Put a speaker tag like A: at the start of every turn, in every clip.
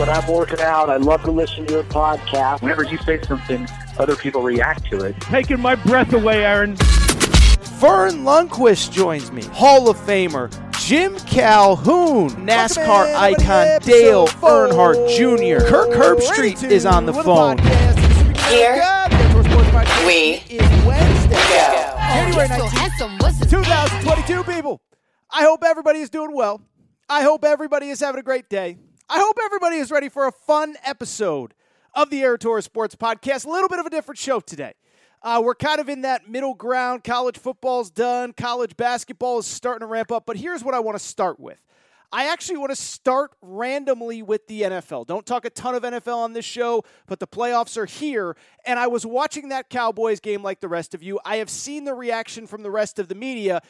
A: When I'm working out. I love to listen to your podcast. Whenever you say something, other people react to it.
B: Taking my breath away, Aaron. Verne Lundquist joins me. Hall of Famer Jim Calhoun, NASCAR icon Dale Earnhardt Jr. Kirk Herbstreit is on the phone.
C: Here we go.
B: January 19th, 2022. People, I hope everybody is doing well. I hope everybody is having a great day. I hope everybody is ready for a fun episode of the Air Sports Podcast. A little bit of a different show today. Uh, we're kind of in that middle ground. College football's done. College basketball is starting to ramp up. But here's what I want to start with. I actually want to start randomly with the NFL. Don't talk a ton of NFL on this show, but the playoffs are here. And I was watching that Cowboys game like the rest of you. I have seen the reaction from the rest of the media.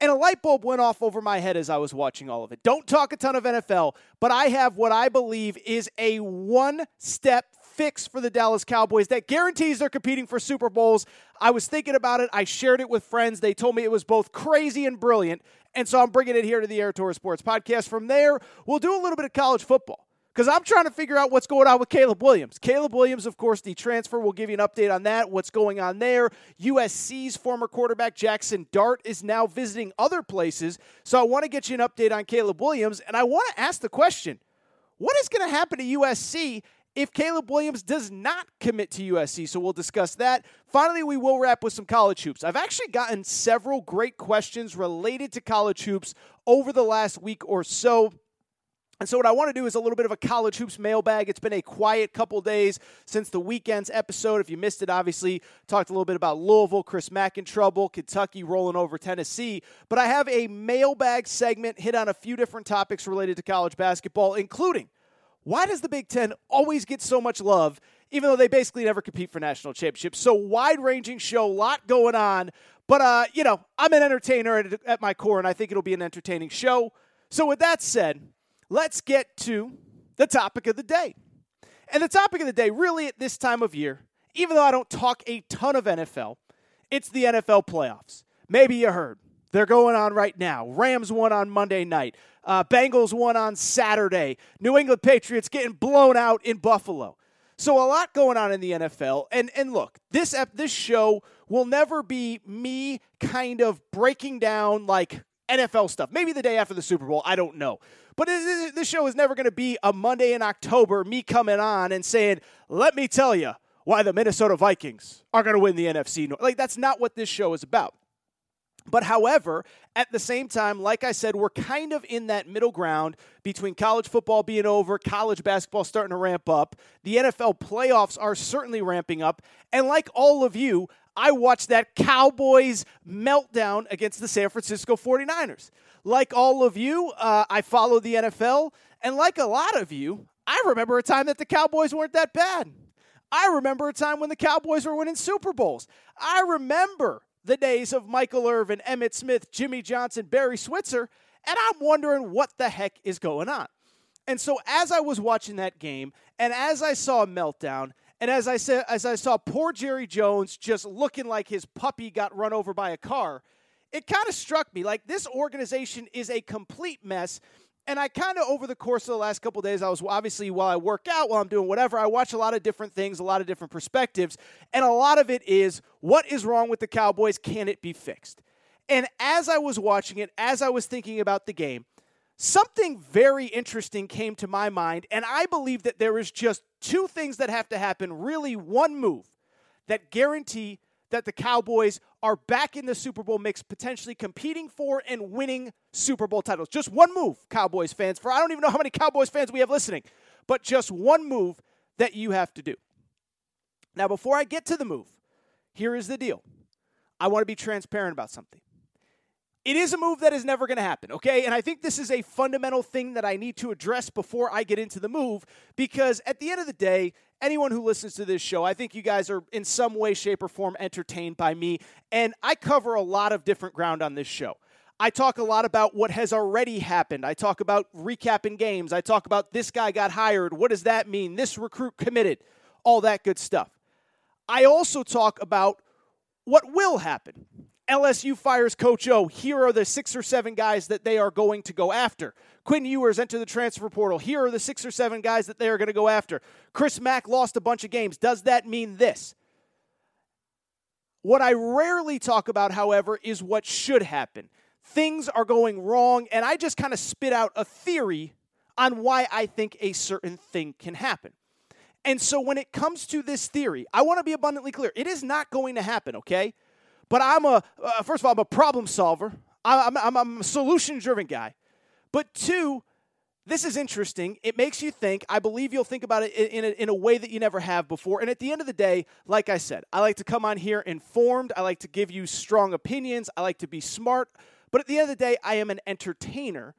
B: And a light bulb went off over my head as I was watching all of it. Don't talk a ton of NFL, but I have what I believe is a one step fix for the Dallas Cowboys that guarantees they're competing for Super Bowls. I was thinking about it. I shared it with friends. They told me it was both crazy and brilliant. And so I'm bringing it here to the Aaron Torres Sports Podcast. From there, we'll do a little bit of college football because I'm trying to figure out what's going on with Caleb Williams. Caleb Williams, of course, the transfer. We'll give you an update on that, what's going on there. USC's former quarterback Jackson Dart is now visiting other places. So I want to get you an update on Caleb Williams, and I want to ask the question what is going to happen to USC if Caleb Williams does not commit to USC. So we'll discuss that. Finally, we will wrap with some college hoops. I've actually gotten several great questions related to college hoops over the last week or so. And so, what I want to do is a little bit of a college hoops mailbag. It's been a quiet couple days since the weekend's episode. If you missed it, obviously, talked a little bit about Louisville, Chris Mack in trouble, Kentucky rolling over Tennessee. But I have a mailbag segment, hit on a few different topics related to college basketball, including why does the Big Ten always get so much love, even though they basically never compete for national championships? So, wide ranging show, lot going on. But, uh, you know, I'm an entertainer at, at my core, and I think it'll be an entertaining show. So, with that said, let's get to the topic of the day. And the topic of the day, really at this time of year, even though I don't talk a ton of NFL, it's the NFL playoffs. Maybe you heard. They're going on right now. Rams won on Monday night. Uh, Bengals won on Saturday. New England Patriots getting blown out in Buffalo. So a lot going on in the NFL. And and look, this ep- this show will never be me kind of breaking down like NFL stuff. Maybe the day after the Super Bowl, I don't know. But this show is never going to be a Monday in October, me coming on and saying, "Let me tell you why the Minnesota Vikings are going to win the NFC." Like that's not what this show is about. But however, at the same time, like I said, we're kind of in that middle ground between college football being over, college basketball starting to ramp up. The NFL playoffs are certainly ramping up. And like all of you, I watched that Cowboys meltdown against the San Francisco 49ers. Like all of you, uh, I follow the NFL. And like a lot of you, I remember a time that the Cowboys weren't that bad. I remember a time when the Cowboys were winning Super Bowls. I remember the days of Michael Irvin, Emmitt Smith, Jimmy Johnson, Barry Switzer, and I'm wondering what the heck is going on. And so as I was watching that game, and as I saw a meltdown, and as I said, as I saw poor Jerry Jones just looking like his puppy got run over by a car, it kind of struck me like this organization is a complete mess. And I kind of over the course of the last couple days, I was obviously while I work out, while I'm doing whatever, I watch a lot of different things, a lot of different perspectives, and a lot of it is what is wrong with the Cowboys? Can it be fixed? And as I was watching it, as I was thinking about the game, something very interesting came to my mind. And I believe that there is just two things that have to happen, really, one move that guarantee that the Cowboys are back in the Super Bowl mix, potentially competing for and winning Super Bowl titles. Just one move, Cowboys fans, for I don't even know how many Cowboys fans we have listening, but just one move that you have to do. Now, before I get to the move, here is the deal I want to be transparent about something. It is a move that is never going to happen, okay? And I think this is a fundamental thing that I need to address before I get into the move because at the end of the day, anyone who listens to this show, I think you guys are in some way, shape, or form entertained by me. And I cover a lot of different ground on this show. I talk a lot about what has already happened. I talk about recapping games. I talk about this guy got hired. What does that mean? This recruit committed. All that good stuff. I also talk about what will happen. LSU fires Coach O. Here are the six or seven guys that they are going to go after. Quinn Ewers enter the transfer portal. Here are the six or seven guys that they are going to go after. Chris Mack lost a bunch of games. Does that mean this? What I rarely talk about, however, is what should happen. Things are going wrong, and I just kind of spit out a theory on why I think a certain thing can happen. And so when it comes to this theory, I want to be abundantly clear. It is not going to happen, okay? But I'm a, uh, first of all, I'm a problem solver. I'm, I'm, I'm a solution driven guy. But two, this is interesting. It makes you think. I believe you'll think about it in a, in a way that you never have before. And at the end of the day, like I said, I like to come on here informed. I like to give you strong opinions. I like to be smart. But at the end of the day, I am an entertainer.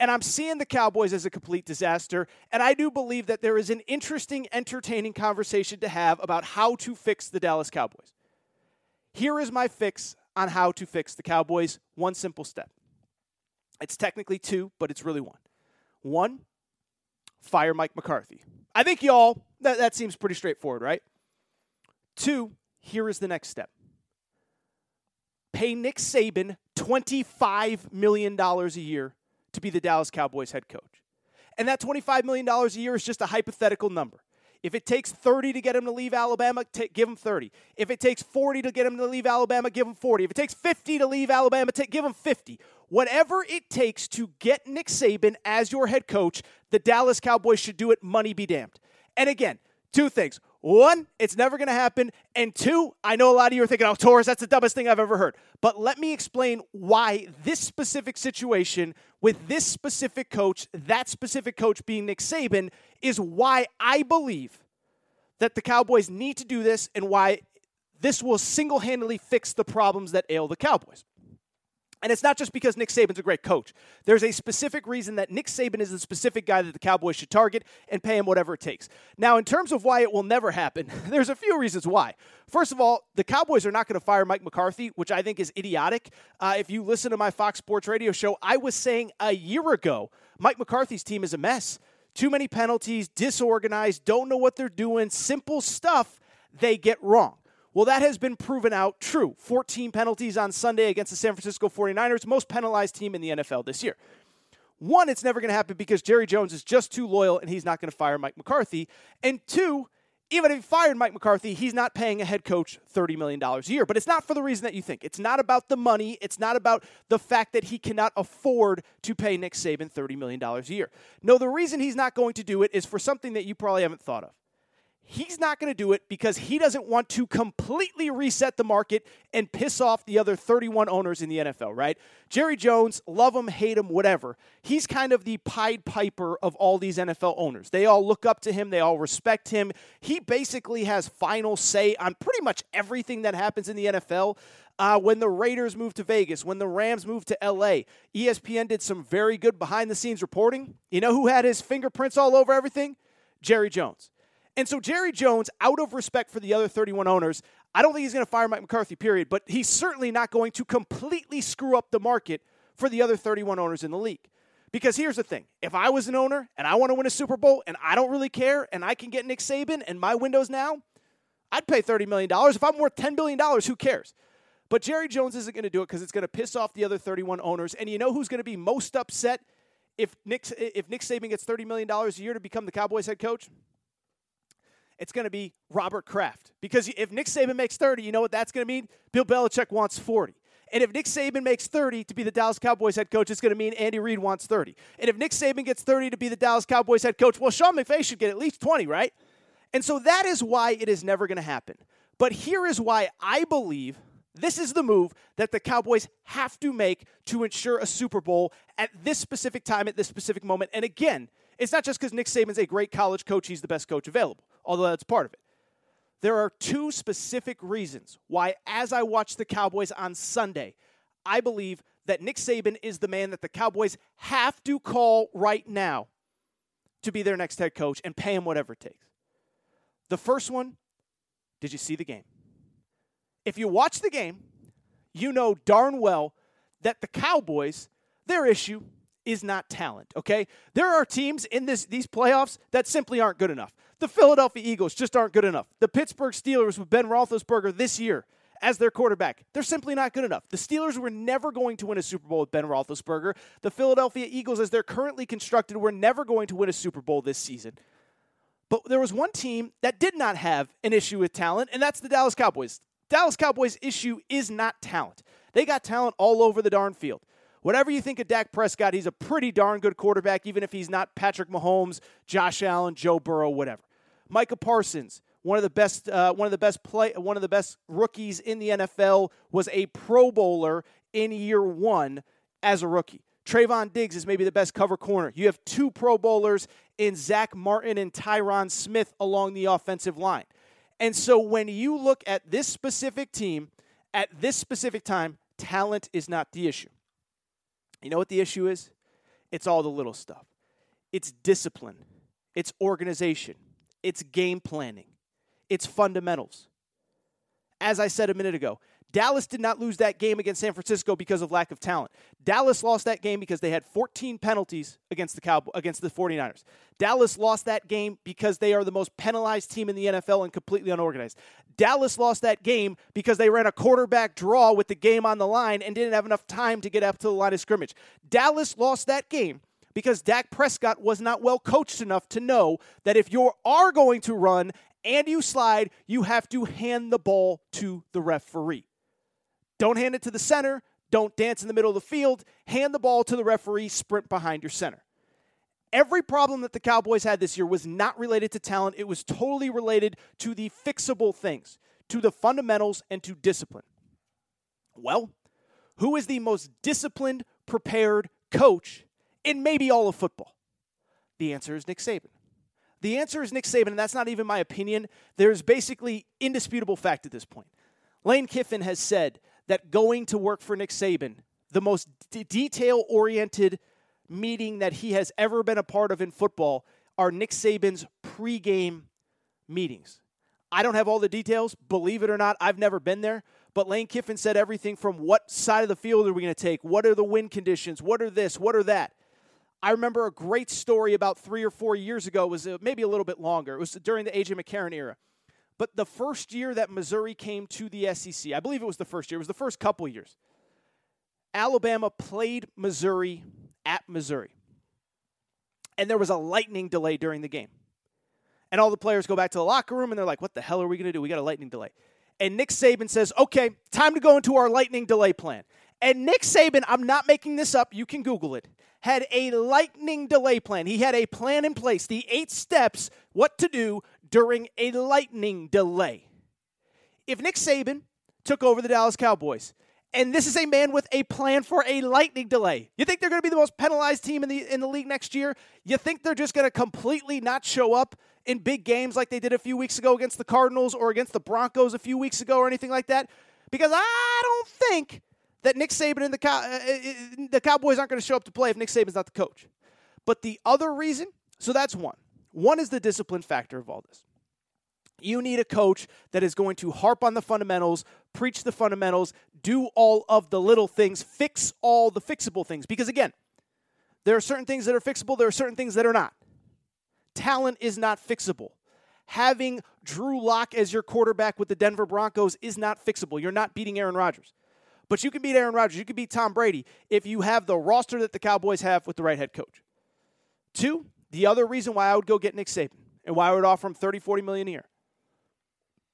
B: And I'm seeing the Cowboys as a complete disaster. And I do believe that there is an interesting, entertaining conversation to have about how to fix the Dallas Cowboys. Here is my fix on how to fix the Cowboys. One simple step. It's technically two, but it's really one. One, fire Mike McCarthy. I think y'all, that, that seems pretty straightforward, right? Two, here is the next step pay Nick Saban $25 million a year to be the Dallas Cowboys head coach. And that $25 million a year is just a hypothetical number. If it takes 30 to get him to leave Alabama, t- give him 30. If it takes 40 to get him to leave Alabama, give him 40. If it takes 50 to leave Alabama, t- give him 50. Whatever it takes to get Nick Saban as your head coach, the Dallas Cowboys should do it, money be damned. And again, two things. One, it's never going to happen. And two, I know a lot of you are thinking, oh, Torres, that's the dumbest thing I've ever heard. But let me explain why this specific situation with this specific coach, that specific coach being Nick Saban, is why I believe that the Cowboys need to do this and why this will single handedly fix the problems that ail the Cowboys. And it's not just because Nick Saban's a great coach. There's a specific reason that Nick Saban is the specific guy that the Cowboys should target and pay him whatever it takes. Now, in terms of why it will never happen, there's a few reasons why. First of all, the Cowboys are not going to fire Mike McCarthy, which I think is idiotic. Uh, if you listen to my Fox Sports radio show, I was saying a year ago Mike McCarthy's team is a mess. Too many penalties, disorganized, don't know what they're doing, simple stuff they get wrong. Well, that has been proven out true. 14 penalties on Sunday against the San Francisco 49ers, most penalized team in the NFL this year. One, it's never going to happen because Jerry Jones is just too loyal and he's not going to fire Mike McCarthy. And two, even if he fired Mike McCarthy, he's not paying a head coach $30 million a year. But it's not for the reason that you think. It's not about the money. It's not about the fact that he cannot afford to pay Nick Saban $30 million a year. No, the reason he's not going to do it is for something that you probably haven't thought of. He's not going to do it because he doesn't want to completely reset the market and piss off the other 31 owners in the NFL, right? Jerry Jones, love him, hate him, whatever. He's kind of the Pied Piper of all these NFL owners. They all look up to him, they all respect him. He basically has final say on pretty much everything that happens in the NFL. Uh, when the Raiders moved to Vegas, when the Rams moved to LA, ESPN did some very good behind the scenes reporting. You know who had his fingerprints all over everything? Jerry Jones. And so Jerry Jones, out of respect for the other 31 owners, I don't think he's going to fire Mike McCarthy, period, but he's certainly not going to completely screw up the market for the other 31 owners in the league. Because here's the thing if I was an owner and I want to win a Super Bowl and I don't really care and I can get Nick Saban and my windows now, I'd pay $30 million. If I'm worth $10 billion, who cares? But Jerry Jones isn't going to do it because it's going to piss off the other 31 owners. And you know who's going to be most upset if Nick, if Nick Saban gets $30 million a year to become the Cowboys head coach? It's going to be Robert Kraft. Because if Nick Saban makes 30, you know what that's going to mean? Bill Belichick wants 40. And if Nick Saban makes 30 to be the Dallas Cowboys head coach, it's going to mean Andy Reid wants 30. And if Nick Saban gets 30 to be the Dallas Cowboys head coach, well, Sean McVay should get at least 20, right? And so that is why it is never going to happen. But here is why I believe this is the move that the Cowboys have to make to ensure a Super Bowl at this specific time, at this specific moment. And again, it's not just because Nick Saban's a great college coach, he's the best coach available, although that's part of it. There are two specific reasons why, as I watch the Cowboys on Sunday, I believe that Nick Saban is the man that the Cowboys have to call right now to be their next head coach and pay him whatever it takes. The first one, did you see the game? If you watch the game, you know darn well that the Cowboys, their issue is not talent, okay? There are teams in this these playoffs that simply aren't good enough. The Philadelphia Eagles just aren't good enough. The Pittsburgh Steelers with Ben Roethlisberger this year as their quarterback, they're simply not good enough. The Steelers were never going to win a Super Bowl with Ben Roethlisberger. The Philadelphia Eagles, as they're currently constructed, were never going to win a Super Bowl this season. But there was one team that did not have an issue with talent, and that's the Dallas Cowboys. Dallas Cowboys' issue is not talent. They got talent all over the darn field. Whatever you think of Dak Prescott, he's a pretty darn good quarterback, even if he's not Patrick Mahomes, Josh Allen, Joe Burrow, whatever. Micah Parsons, one of the best, uh, one of the best play, one of the best rookies in the NFL, was a Pro Bowler in year one as a rookie. Trevon Diggs is maybe the best cover corner. You have two Pro Bowlers in Zack Martin and Tyron Smith along the offensive line. And so when you look at this specific team at this specific time, talent is not the issue. You know what the issue is? It's all the little stuff. It's discipline, it's organization, it's game planning, it's fundamentals. As I said a minute ago, Dallas did not lose that game against San Francisco because of lack of talent. Dallas lost that game because they had 14 penalties against the Cowboy, against the 49ers. Dallas lost that game because they are the most penalized team in the NFL and completely unorganized. Dallas lost that game because they ran a quarterback draw with the game on the line and didn't have enough time to get up to the line of scrimmage. Dallas lost that game because Dak Prescott was not well coached enough to know that if you are going to run and you slide, you have to hand the ball to the referee. Don't hand it to the center. Don't dance in the middle of the field. Hand the ball to the referee. Sprint behind your center. Every problem that the Cowboys had this year was not related to talent. It was totally related to the fixable things, to the fundamentals, and to discipline. Well, who is the most disciplined, prepared coach in maybe all of football? The answer is Nick Saban. The answer is Nick Saban, and that's not even my opinion. There's basically indisputable fact at this point. Lane Kiffin has said that going to work for Nick Saban, the most d- detail oriented meeting that he has ever been a part of in football, are Nick Saban's pregame meetings. I don't have all the details, believe it or not. I've never been there. But Lane Kiffin said everything from what side of the field are we going to take? What are the wind conditions? What are this? What are that? I remember a great story about three or four years ago. Was uh, maybe a little bit longer. It was during the AJ McCarron era. But the first year that Missouri came to the SEC, I believe it was the first year, it was the first couple years. Alabama played Missouri at Missouri. And there was a lightning delay during the game. And all the players go back to the locker room and they're like, what the hell are we going to do? We got a lightning delay. And Nick Saban says, okay, time to go into our lightning delay plan. And Nick Saban, I'm not making this up, you can Google it, had a lightning delay plan. He had a plan in place, the eight steps, what to do during a lightning delay. If Nick Saban took over the Dallas Cowboys, and this is a man with a plan for a lightning delay. You think they're going to be the most penalized team in the in the league next year? You think they're just going to completely not show up in big games like they did a few weeks ago against the Cardinals or against the Broncos a few weeks ago or anything like that? Because I don't think that Nick Saban and the Cow- uh, uh the Cowboys aren't going to show up to play if Nick Saban's not the coach. But the other reason, so that's one. One is the discipline factor of all this. You need a coach that is going to harp on the fundamentals, preach the fundamentals, do all of the little things, fix all the fixable things. Because again, there are certain things that are fixable, there are certain things that are not. Talent is not fixable. Having Drew Lock as your quarterback with the Denver Broncos is not fixable. You're not beating Aaron Rodgers. But you can beat Aaron Rodgers, you can beat Tom Brady if you have the roster that the Cowboys have with the right head coach. Two, the other reason why I would go get Nick Saban and why I would offer him 30, 40 million a year.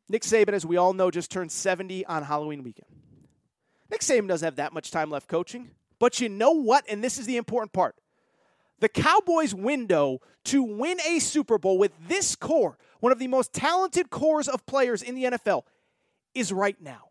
B: Nick Saban, as we all know, just turned 70 on Halloween weekend. Nick Saban doesn't have that much time left coaching. But you know what? And this is the important part. The Cowboys' window to win a Super Bowl with this core, one of the most talented cores of players in the NFL, is right now.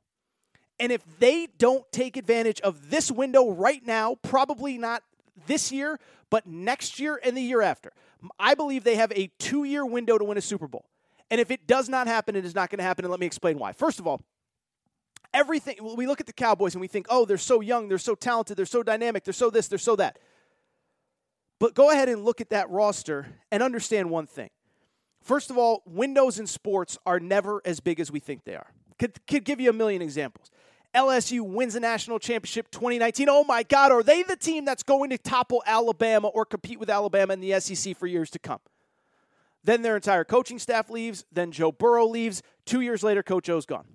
B: And if they don't take advantage of this window right now, probably not this year, but next year and the year after, I believe they have a two year window to win a Super Bowl. And if it does not happen, it is not going to happen. And let me explain why. First of all, everything, we look at the Cowboys and we think, oh, they're so young, they're so talented, they're so dynamic, they're so this, they're so that. But go ahead and look at that roster and understand one thing. First of all, windows in sports are never as big as we think they are. Could, could give you a million examples. LSU wins a national championship 2019. Oh my God, are they the team that's going to topple Alabama or compete with Alabama in the SEC for years to come? Then their entire coaching staff leaves. Then Joe Burrow leaves. Two years later, Coach O's gone.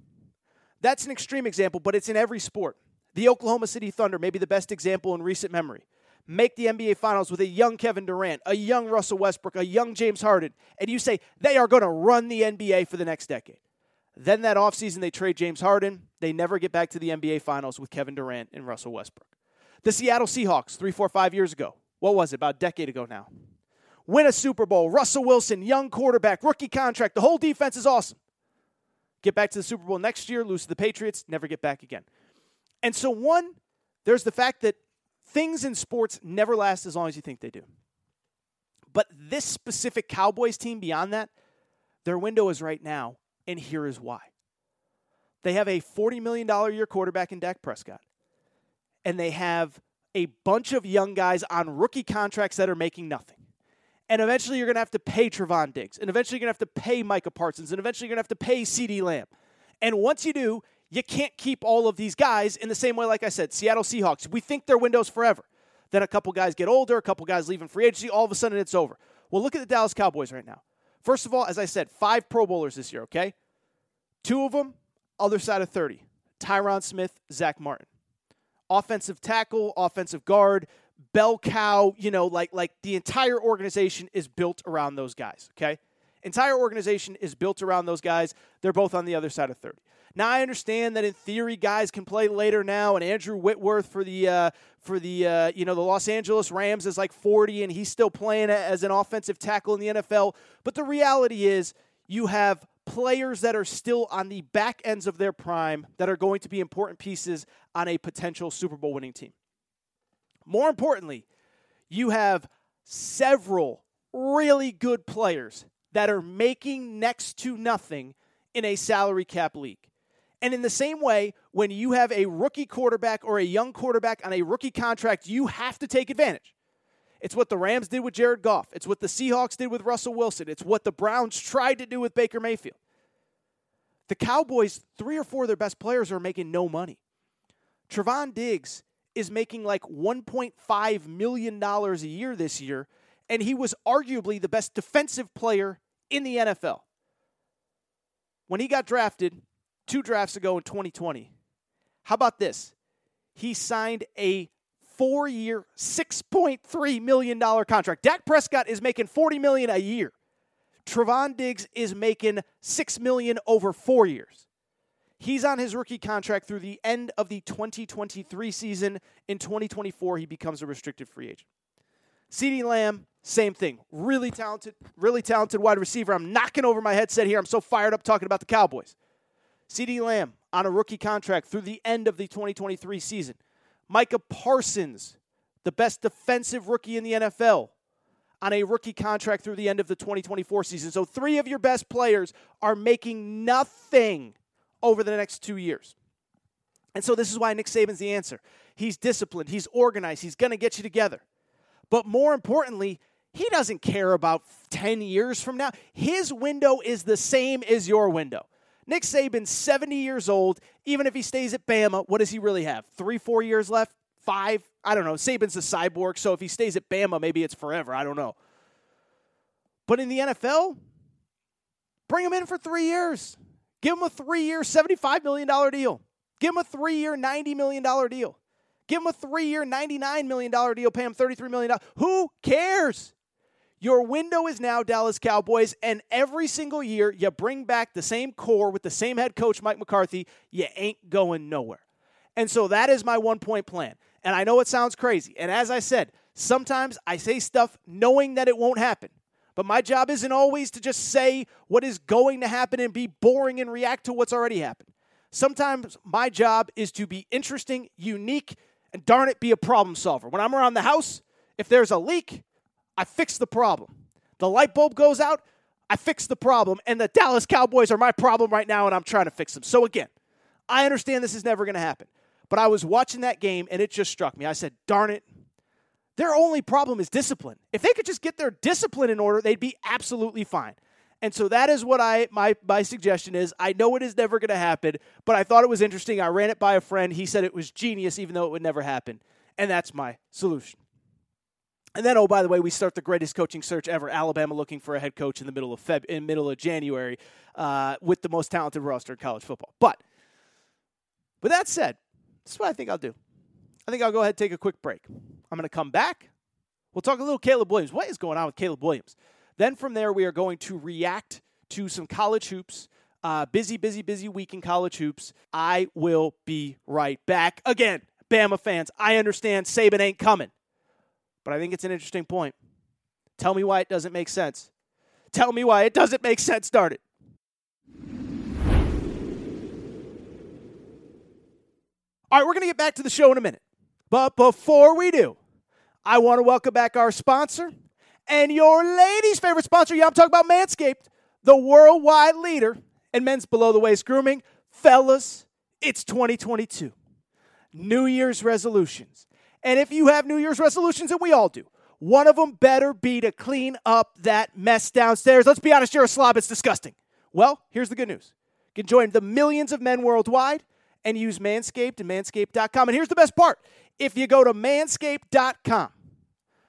B: That's an extreme example, but it's in every sport. The Oklahoma City Thunder may be the best example in recent memory. Make the NBA Finals with a young Kevin Durant, a young Russell Westbrook, a young James Harden, and you say they are going to run the NBA for the next decade. Then that offseason, they trade James Harden. They never get back to the NBA Finals with Kevin Durant and Russell Westbrook. The Seattle Seahawks, three, four, five years ago. What was it? About a decade ago now. Win a Super Bowl. Russell Wilson, young quarterback, rookie contract. The whole defense is awesome. Get back to the Super Bowl next year, lose to the Patriots, never get back again. And so, one, there's the fact that things in sports never last as long as you think they do. But this specific Cowboys team, beyond that, their window is right now, and here is why. They have a $40 million year quarterback in Dak Prescott, and they have a bunch of young guys on rookie contracts that are making nothing. And eventually you're going to have to pay Trevon Diggs. And eventually you're going to have to pay Micah Parsons. And eventually you're going to have to pay CeeDee Lamb. And once you do, you can't keep all of these guys in the same way, like I said, Seattle Seahawks. We think their window's forever. Then a couple guys get older, a couple guys leaving free agency, all of a sudden it's over. Well, look at the Dallas Cowboys right now. First of all, as I said, five Pro Bowlers this year, okay? Two of them, other side of 30. Tyron Smith, Zack Martin. Offensive tackle, offensive guard, bell cow, you know, like like the entire organization is built around those guys, okay? Entire organization is built around those guys. They're both on the other side of 30. Now I understand that in theory guys can play later now, and Andrew Whitworth for the uh, for the uh, you know the Los Angeles Rams is like 40, and he's still playing as an offensive tackle in the NFL. But the reality is, you have players that are still on the back ends of their prime that are going to be important pieces on a potential Super Bowl winning team. More importantly, you have several really good players that are making next to nothing in a salary cap league. And in the same way, when you have a rookie quarterback or a young quarterback on a rookie contract, you have to take advantage. It's what the Rams did with Jared Goff. It's what the Seahawks did with Russell Wilson. It's what the Browns tried to do with Baker Mayfield. The Cowboys, three or four of their best players are making no money. Trevon Diggs is making like $1.5 million a year this year, and he was arguably the best defensive player in the NFL. When he got drafted two drafts ago in 2020, how about this? He signed a four year, $6.3 million contract. Dak Prescott is making 40 million a year. Trevon Diggs is making 6 million over four years. He's on his rookie contract through the end of the 2023 season. In 2024, he becomes a restricted free agent. CeeDee Lamb, same thing. Really talented, really talented wide receiver. I'm knocking over my headset here. I'm so fired up talking about the Cowboys. CeeDee Lamb on a rookie contract through the end of the 2023 season. Micah Parsons, the best defensive rookie in the NFL, on a rookie contract through the end of the 2024 season. So, three of your best players are making nothing over the next two years. And so, this is why Nick Saban's the answer. He's disciplined, he's organized, he's going to get you together. But more importantly, he doesn't care about 10 years from now. His window is the same as your window. Nick Saban's 70 years old. Even if he stays at Bama, what does he really have? Three, four years left? Five? I don't know. Saban's a cyborg, so if he stays at Bama, maybe it's forever. I don't know. But in the NFL, bring him in for three years. Give him a three year, $75 million deal. Give him a three year, $90 million deal. Give him a three year, $99 million deal. Pay him $33 million. Who cares? Your window is now Dallas Cowboys, and every single year you bring back the same core with the same head coach, Mike McCarthy. You ain't going nowhere. And so that is my one point plan. And I know it sounds crazy. And as I said, sometimes I say stuff knowing that it won't happen. But my job isn't always to just say what is going to happen and be boring and react to what's already happened. Sometimes my job is to be interesting, unique, and darn it, be a problem solver. When I'm around the house, if there's a leak, I fix the problem. The light bulb goes out, I fix the problem. And the Dallas Cowboys are my problem right now, and I'm trying to fix them. So again, I understand this is never going to happen. But I was watching that game, and it just struck me. I said, darn it, their only problem is discipline. If they could just get their discipline in order, they'd be absolutely fine. And so that is what I my my suggestion is. I know it is never going to happen, but I thought it was interesting. I ran it by a friend. He said it was genius even though it would never happen. And that's my solution. And then, oh, by the way, we start the greatest coaching search ever. Alabama looking for a head coach in the middle of Feb, in middle of January, uh, with the most talented roster in college football. But with that said, this is what I think I'll do. I think I'll go ahead and take a quick break. I'm going to come back. We'll talk a little Caleb Williams. What is going on with Caleb Williams? Then from there, we are going to react to some college hoops. Uh, busy, busy, busy week in college hoops. I will be right back. Again, Bama fans, I understand Saban ain't coming, but I think it's an interesting point. Tell me why it doesn't make sense. Tell me why it doesn't make sense. Start it. All right, we're going to get back to the show in a minute. But before we do, I want to welcome back our sponsor and your ladies' favorite sponsor. Yeah, I'm talking about Manscaped, the worldwide leader in men's below the waist grooming. Fellas, it's 2022. New Year's resolutions. And if you have New Year's resolutions, and we all do, one of them better be to clean up that mess downstairs. Let's be honest, you're a slob. It's disgusting. Well, here's the good news. You can join the millions of men worldwide and use Manscaped and manscaped.com. And here's the best part if you go to manscaped.com,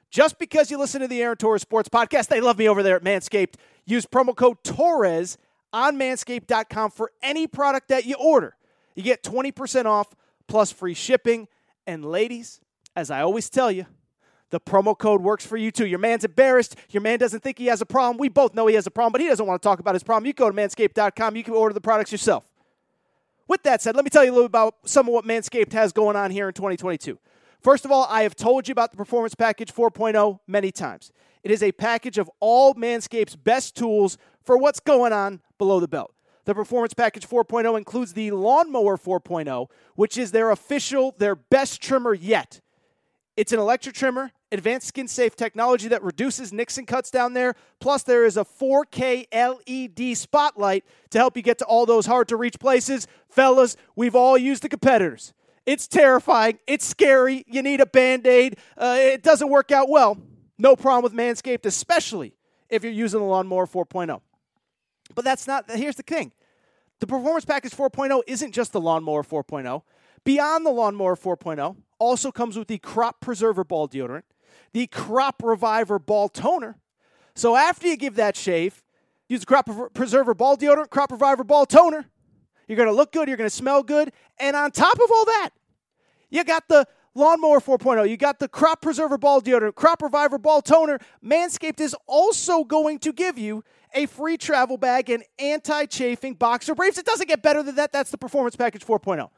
B: just because you listen to the Aaron Torres Sports Podcast, they love me over there at Manscaped. Use promo code Torres on manscaped.com for any product that you order. You get 20% off plus free shipping. And ladies, as I always tell you, the promo code works for you too. Your man's embarrassed. Your man doesn't think he has a problem. We both know he has a problem, but he doesn't want to talk about his problem. You go to manscaped.com, you can order the products yourself. With that said, let me tell you a little about some of what Manscaped has going on here in 2022. First of all, I have told you about the Performance Package 4.0 many times. It is a package of all Manscaped's best tools for what's going on below the belt. The Performance Package 4.0 includes the Lawnmower 4.0, which is their official, their best trimmer yet. It's an electric trimmer, advanced skin safe technology that reduces nicks and cuts down there. Plus, there is a 4K LED spotlight to help you get to all those hard to reach places. Fellas, we've all used the competitors. It's terrifying. It's scary. You need a band aid. Uh, it doesn't work out well. No problem with Manscaped, especially if you're using the Lawnmower 4.0. But that's not, here's the thing the Performance Package 4.0 isn't just the Lawnmower 4.0. Beyond the Lawnmower 4.0 also comes with the Crop Preserver Ball Deodorant, the Crop Reviver Ball Toner. So after you give that shave, use the Crop Preserver Ball Deodorant, Crop Reviver Ball Toner. You're going to look good, you're going to smell good, and on top of all that, you got the Lawnmower 4.0. You got the Crop Preserver Ball Deodorant, Crop Reviver Ball Toner. Manscaped is also going to give you a free travel bag and anti chafing boxer briefs. It doesn't get better than that. That's the Performance Package 4.0.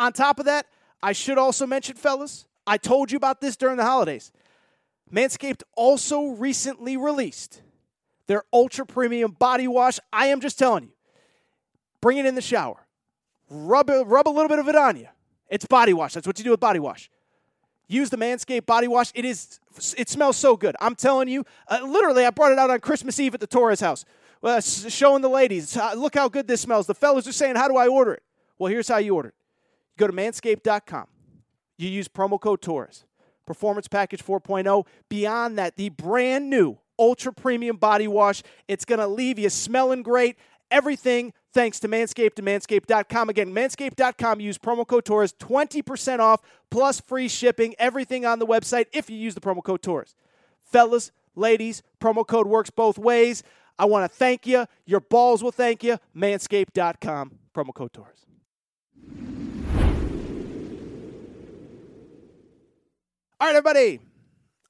B: On top of that, I should also mention, fellas, I told you about this during the holidays. Manscaped also recently released their ultra premium body wash. I am just telling you, bring it in the shower, rub, it, rub a little bit of it on you. It's body wash. That's what you do with body wash. Use the Manscaped body wash. It is. It smells so good. I'm telling you. Uh, literally, I brought it out on Christmas Eve at the Torres house, uh, showing the ladies. Uh, look how good this smells. The fellas are saying, "How do I order it?" Well, here's how you order it. Go to manscaped.com. You use promo code Torres. Performance Package 4.0. Beyond that, the brand new ultra premium body wash. It's going to leave you smelling great. Everything thanks to Manscaped and manscaped.com. Again, manscaped.com. Use promo code Torres, 20% off plus free shipping. Everything on the website if you use the promo code Torres. Fellas, ladies, promo code works both ways. I want to thank you. Your balls will thank you. Manscaped.com. Promo code Torres. All right, everybody.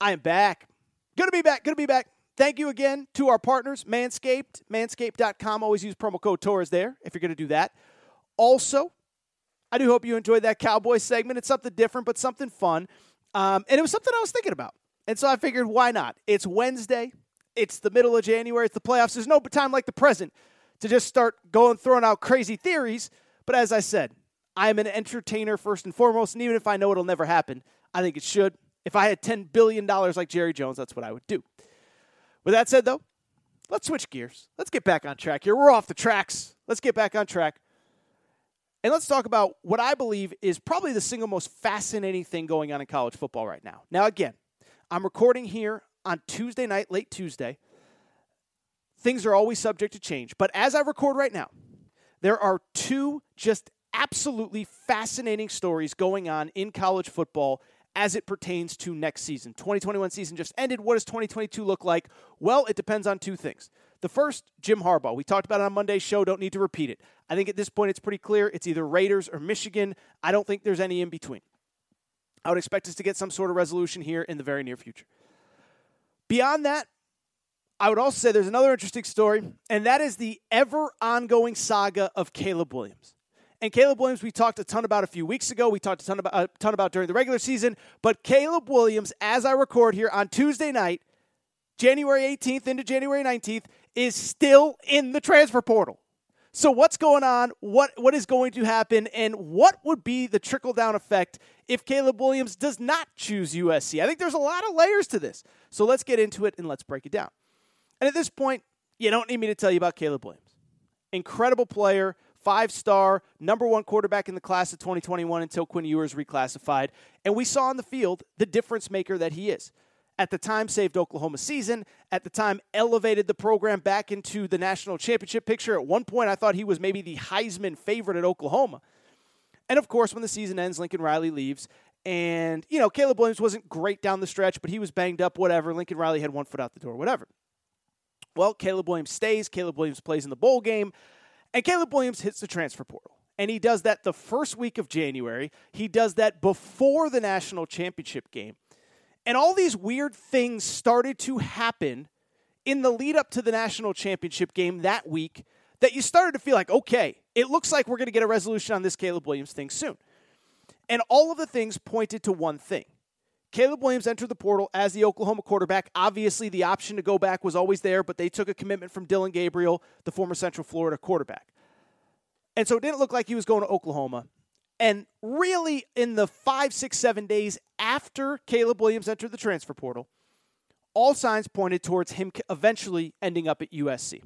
B: I am back. Good to be back. Good to be back. Thank you again to our partners, Manscaped, manscaped.com. Always use promo code Torres there if you're going to do that. Also, I do hope you enjoyed that Cowboys segment. It's something different, but something fun. Um, and it was something I was thinking about. And so I figured, why not? It's Wednesday. It's the middle of January. It's the playoffs. There's no time like the present to just start going throwing out crazy theories. But as I said, I'm an entertainer first and foremost. And even if I know it'll never happen, I think it should. If I had $10 billion like Jerry Jones, that's what I would do. With that said, though, let's switch gears. Let's get back on track here. We're off the tracks. Let's get back on track. And let's talk about what I believe is probably the single most fascinating thing going on in college football right now. Now, again, I'm recording here on Tuesday night, late Tuesday. Things are always subject to change. But as I record right now, there are two just absolutely fascinating stories going on in college football as it pertains to next season. 2021 season just ended. What does 2022 look like? Well, it depends on two things. The first, Jim Harbaugh. We talked about it on Monday's show. Don't need to repeat it. I think at this point it's pretty clear. It's either Raiders or Michigan. I don't think there's any in between. I would expect us to get some sort of resolution here in the very near future. Beyond that, I would also say there's another interesting story, and that is the ever ongoing saga of Caleb Williams. And Caleb Williams, we talked a ton about a few weeks ago. We talked a ton about, a ton about during the regular season. But Caleb Williams, as I record here on Tuesday night, January 18th into January 19th, is still in the transfer portal. So what's going on? What what is going to happen? And what would be the trickle down effect if Caleb Williams does not choose USC? I think there's a lot of layers to this. So let's get into it and let's break it down. And at this point, you don't need me to tell you about Caleb Williams. Incredible player, five star, number one quarterback in the class of 2021 until Quinn Ewers reclassified. And we saw on the field the difference maker that he is at the time saved Oklahoma season, at the time elevated the program back into the national championship picture. At one point, I thought he was maybe the Heisman favorite at Oklahoma. And of course, when the season ends, Lincoln Riley leaves. And, you know, Caleb Williams wasn't great down the stretch, but he was banged up, whatever. Lincoln Riley had one foot out the door, whatever. Well, Caleb Williams stays. Caleb Williams plays in the bowl game. And Caleb Williams hits the transfer portal. And he does that the first week of January. He does that before the national championship game. And all these weird things started to happen in the lead up to the national championship game that week that you started to feel like, okay, it looks like we're going to get a resolution on this Caleb Williams thing soon. And all of the things pointed to one thing. Caleb Williams entered the portal as the Oklahoma quarterback. Obviously, the option to go back was always there, but they took a commitment from Dillon Gabriel, the former Central Florida quarterback. And so it didn't look like he was going to Oklahoma. And really, in the five, six, seven days after Caleb Williams entered the transfer portal, all signs pointed towards him eventually ending up at USC.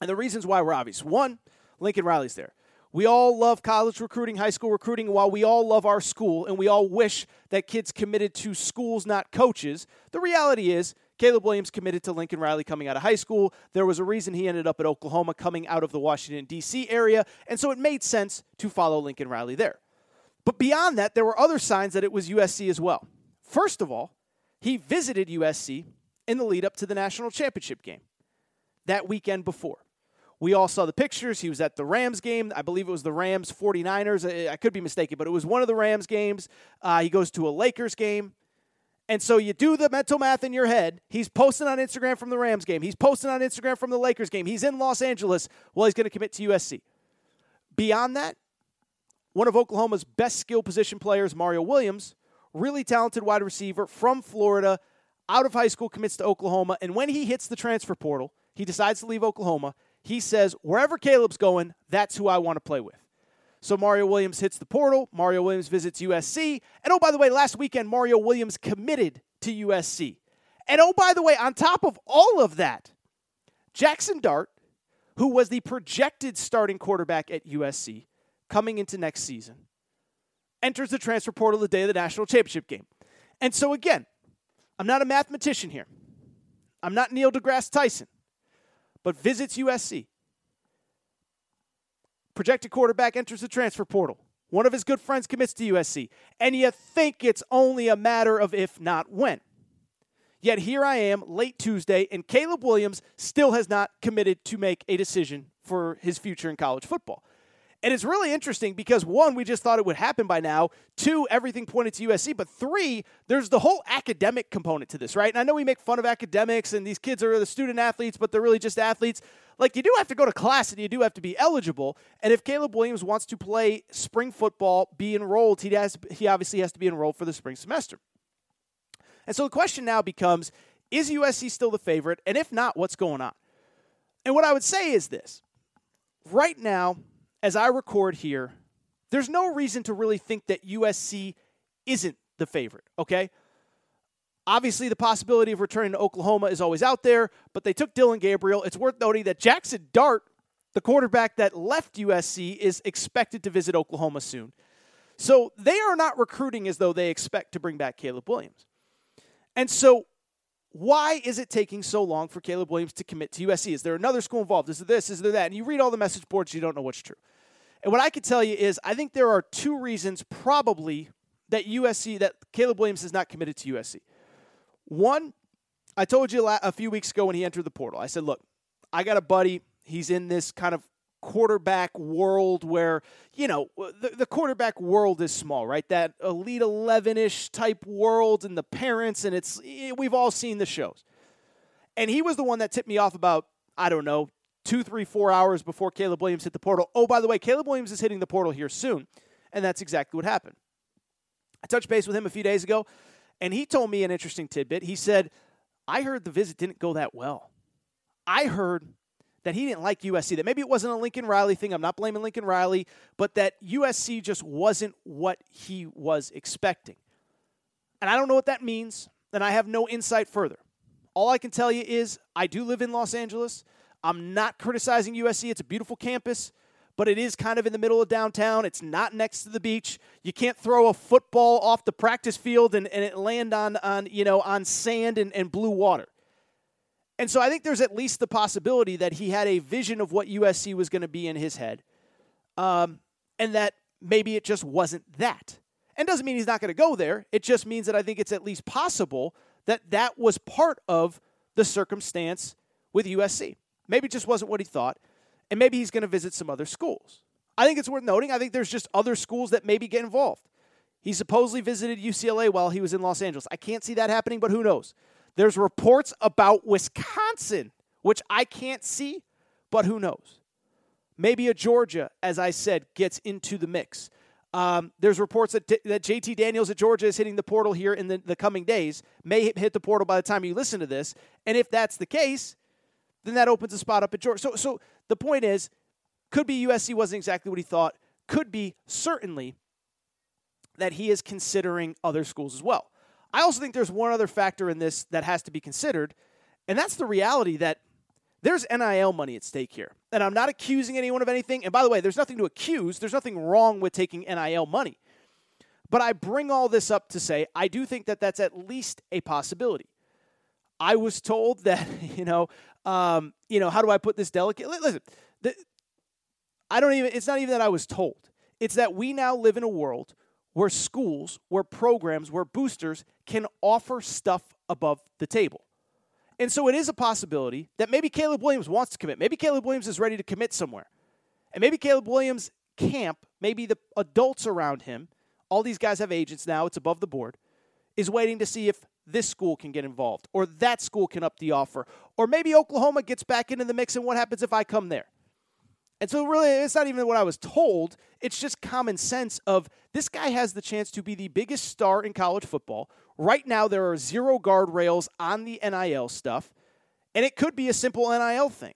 B: And the reasons why were obvious. One, Lincoln Riley's there. We all love college recruiting, high school recruiting, while we all love our school and we all wish that kids committed to schools, not coaches. The reality is, Caleb Williams committed to Lincoln Riley coming out of high school. There was a reason he ended up at Oklahoma coming out of the Washington, D.C. area, and so it made sense to follow Lincoln Riley there. But beyond that, there were other signs that it was USC as well. First of all, he visited USC in the lead up to the national championship game that weekend before. We all saw the pictures. He was at the Rams game. I believe it was the Rams 49ers. I could be mistaken, but it was one of the Rams games. Uh, he goes to a Lakers game. And so you do the mental math in your head. He's posting on Instagram from the Rams game. He's posting on Instagram from the Lakers game. He's in Los Angeles. Well, he's going to commit to USC. Beyond that, one of Oklahoma's best skill position players, Mario Williams, really talented wide receiver from Florida, out of high school, commits to Oklahoma. And when he hits the transfer portal, he decides to leave Oklahoma. He says, wherever Caleb's going, that's who I want to play with. So Mario Williams hits the portal. Mario Williams visits USC. And oh, by the way, last weekend, Mario Williams committed to USC. And oh, by the way, on top of all of that, Jackson Dart, who was the projected starting quarterback at USC coming into next season, enters the transfer portal the day of the national championship game. And so, again, I'm not a mathematician here. I'm not Neil deGrasse Tyson, but visits USC projected quarterback enters the transfer portal. One of his good friends commits to USC. And you think it's only a matter of if not when. Yet here I am, late Tuesday, and Caleb Williams still has not committed to make a decision for his future in college football. And it's really interesting because one, we just thought it would happen by now. Two, everything pointed to USC. But three, there's the whole academic component to this, right? And I know we make fun of academics and these kids are the student athletes, but they're really just athletes. Like you do have to go to class and you do have to be eligible. And if Caleb Williams wants to play spring football, be enrolled, he has he obviously has to be enrolled for the spring semester. And so the question now becomes is USC still the favorite? And if not, what's going on? And what I would say is this right now, as I record here, there's no reason to really think that USC isn't the favorite, okay? Obviously, the possibility of returning to Oklahoma is always out there, but they took Dillon Gabriel. It's worth noting that Jackson Dart, the quarterback that left USC, is expected to visit Oklahoma soon. So they are not recruiting as though they expect to bring back Caleb Williams. And so, why is it taking so long for Caleb Williams to commit to USC? Is there another school involved? Is there this? Is there that? And you read all the message boards, you don't know what's true. And what I can tell you is, I think there are two reasons probably that USC, that Caleb Williams is not committed to USC. One, I told you a few weeks ago when he entered the portal, I said, look, I got a buddy. He's in this kind of quarterback world where, you know, the, the quarterback world is small, right? That Elite 11 ish type world and the parents, and it's, eh, we've all seen the shows. And he was the one that tipped me off about, I don't know, two, three, four hours before Caleb Williams hit the portal. Oh, by the way, Caleb Williams is hitting the portal here soon. And that's exactly what happened. I touched base with him a few days ago, and he told me an interesting tidbit. He said, I heard the visit didn't go that well. I heard that he didn't like USC, that maybe it wasn't a Lincoln Riley thing. I'm not blaming Lincoln Riley, but that USC just wasn't what he was expecting. And I don't know what that means, and I have no insight further. All I can tell you is I do live in Los Angeles. I'm not criticizing USC. It's a beautiful campus, but it is kind of in the middle of downtown. It's not next to the beach. You can't throw a football off the practice field and, and it land on, on, you know, on sand and, and blue water. And so I think there's at least the possibility that he had a vision of what USC was going to be in his head, um, and that maybe it just wasn't that. And doesn't mean he's not going to go there. It just means that I think it's at least possible that that was part of the circumstance with USC. Maybe it just wasn't what he thought, and maybe he's going to visit some other schools. I think it's worth noting. I think there's just other schools that maybe get involved. He supposedly visited UCLA while he was in Los Angeles. I can't see that happening, but who knows? There's reports about Wisconsin, which I can't see, but who knows? Maybe a Georgia, as I said, gets into the mix. Um, there's reports that, that JT Daniels at Georgia is hitting the portal here in the, the coming days, may hit the portal by the time you listen to this. And if that's the case, then that opens a spot up at Georgia. So, so the point is, could be USC wasn't exactly what he thought. Could be certainly that he is considering other schools as well. I also think there's one other factor in this that has to be considered, and that's the reality that there's NIL money at stake here. And I'm not accusing anyone of anything. And by the way, there's nothing to accuse, there's nothing wrong with taking NIL money. But I bring all this up to say I do think that that's at least a possibility. I was told that, you know, um, you know, how do I put this delicate? Listen, the, I don't even, it's not even that I was told. It's that we now live in a world where schools, where programs, where boosters can offer stuff above the table. And so it is a possibility that maybe Caleb Williams wants to commit. Maybe Caleb Williams is ready to commit somewhere. And maybe Caleb Williams' camp, maybe the adults around him, all these guys have agents now, it's above the board, is waiting to see if this school can get involved or that school can up the offer. Or maybe Oklahoma gets back into the mix and what happens if I come there? And so, really, it's not even what I was told. It's just common sense of this guy has the chance to be the biggest star in college football. Right now, there are zero guardrails on the NIL stuff, and it could be a simple NIL thing.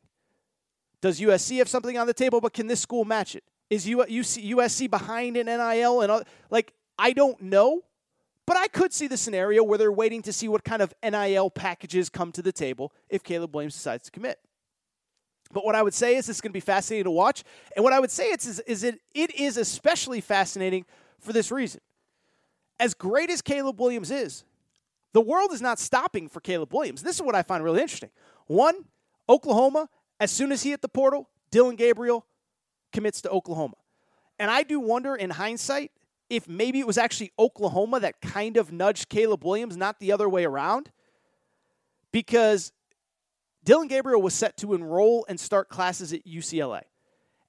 B: Does USC have something on the table, but can this school match it? Is USC behind in NIL? And like, I don't know, but I could see the scenario where they're waiting to see what kind of NIL packages come to the table if Caleb Williams decides to commit. But what I would say is this is going to be fascinating to watch. And what I would say it's, is, is it, it is especially fascinating for this reason. As great as Caleb Williams is, the world is not stopping for Caleb Williams. This is what I find really interesting. One, Oklahoma, as soon as he hit the portal, Dillon Gabriel commits to Oklahoma. And I do wonder in hindsight if maybe it was actually Oklahoma that kind of nudged Caleb Williams, not the other way around. Because Dillon Gabriel was set to enroll and start classes at UCLA.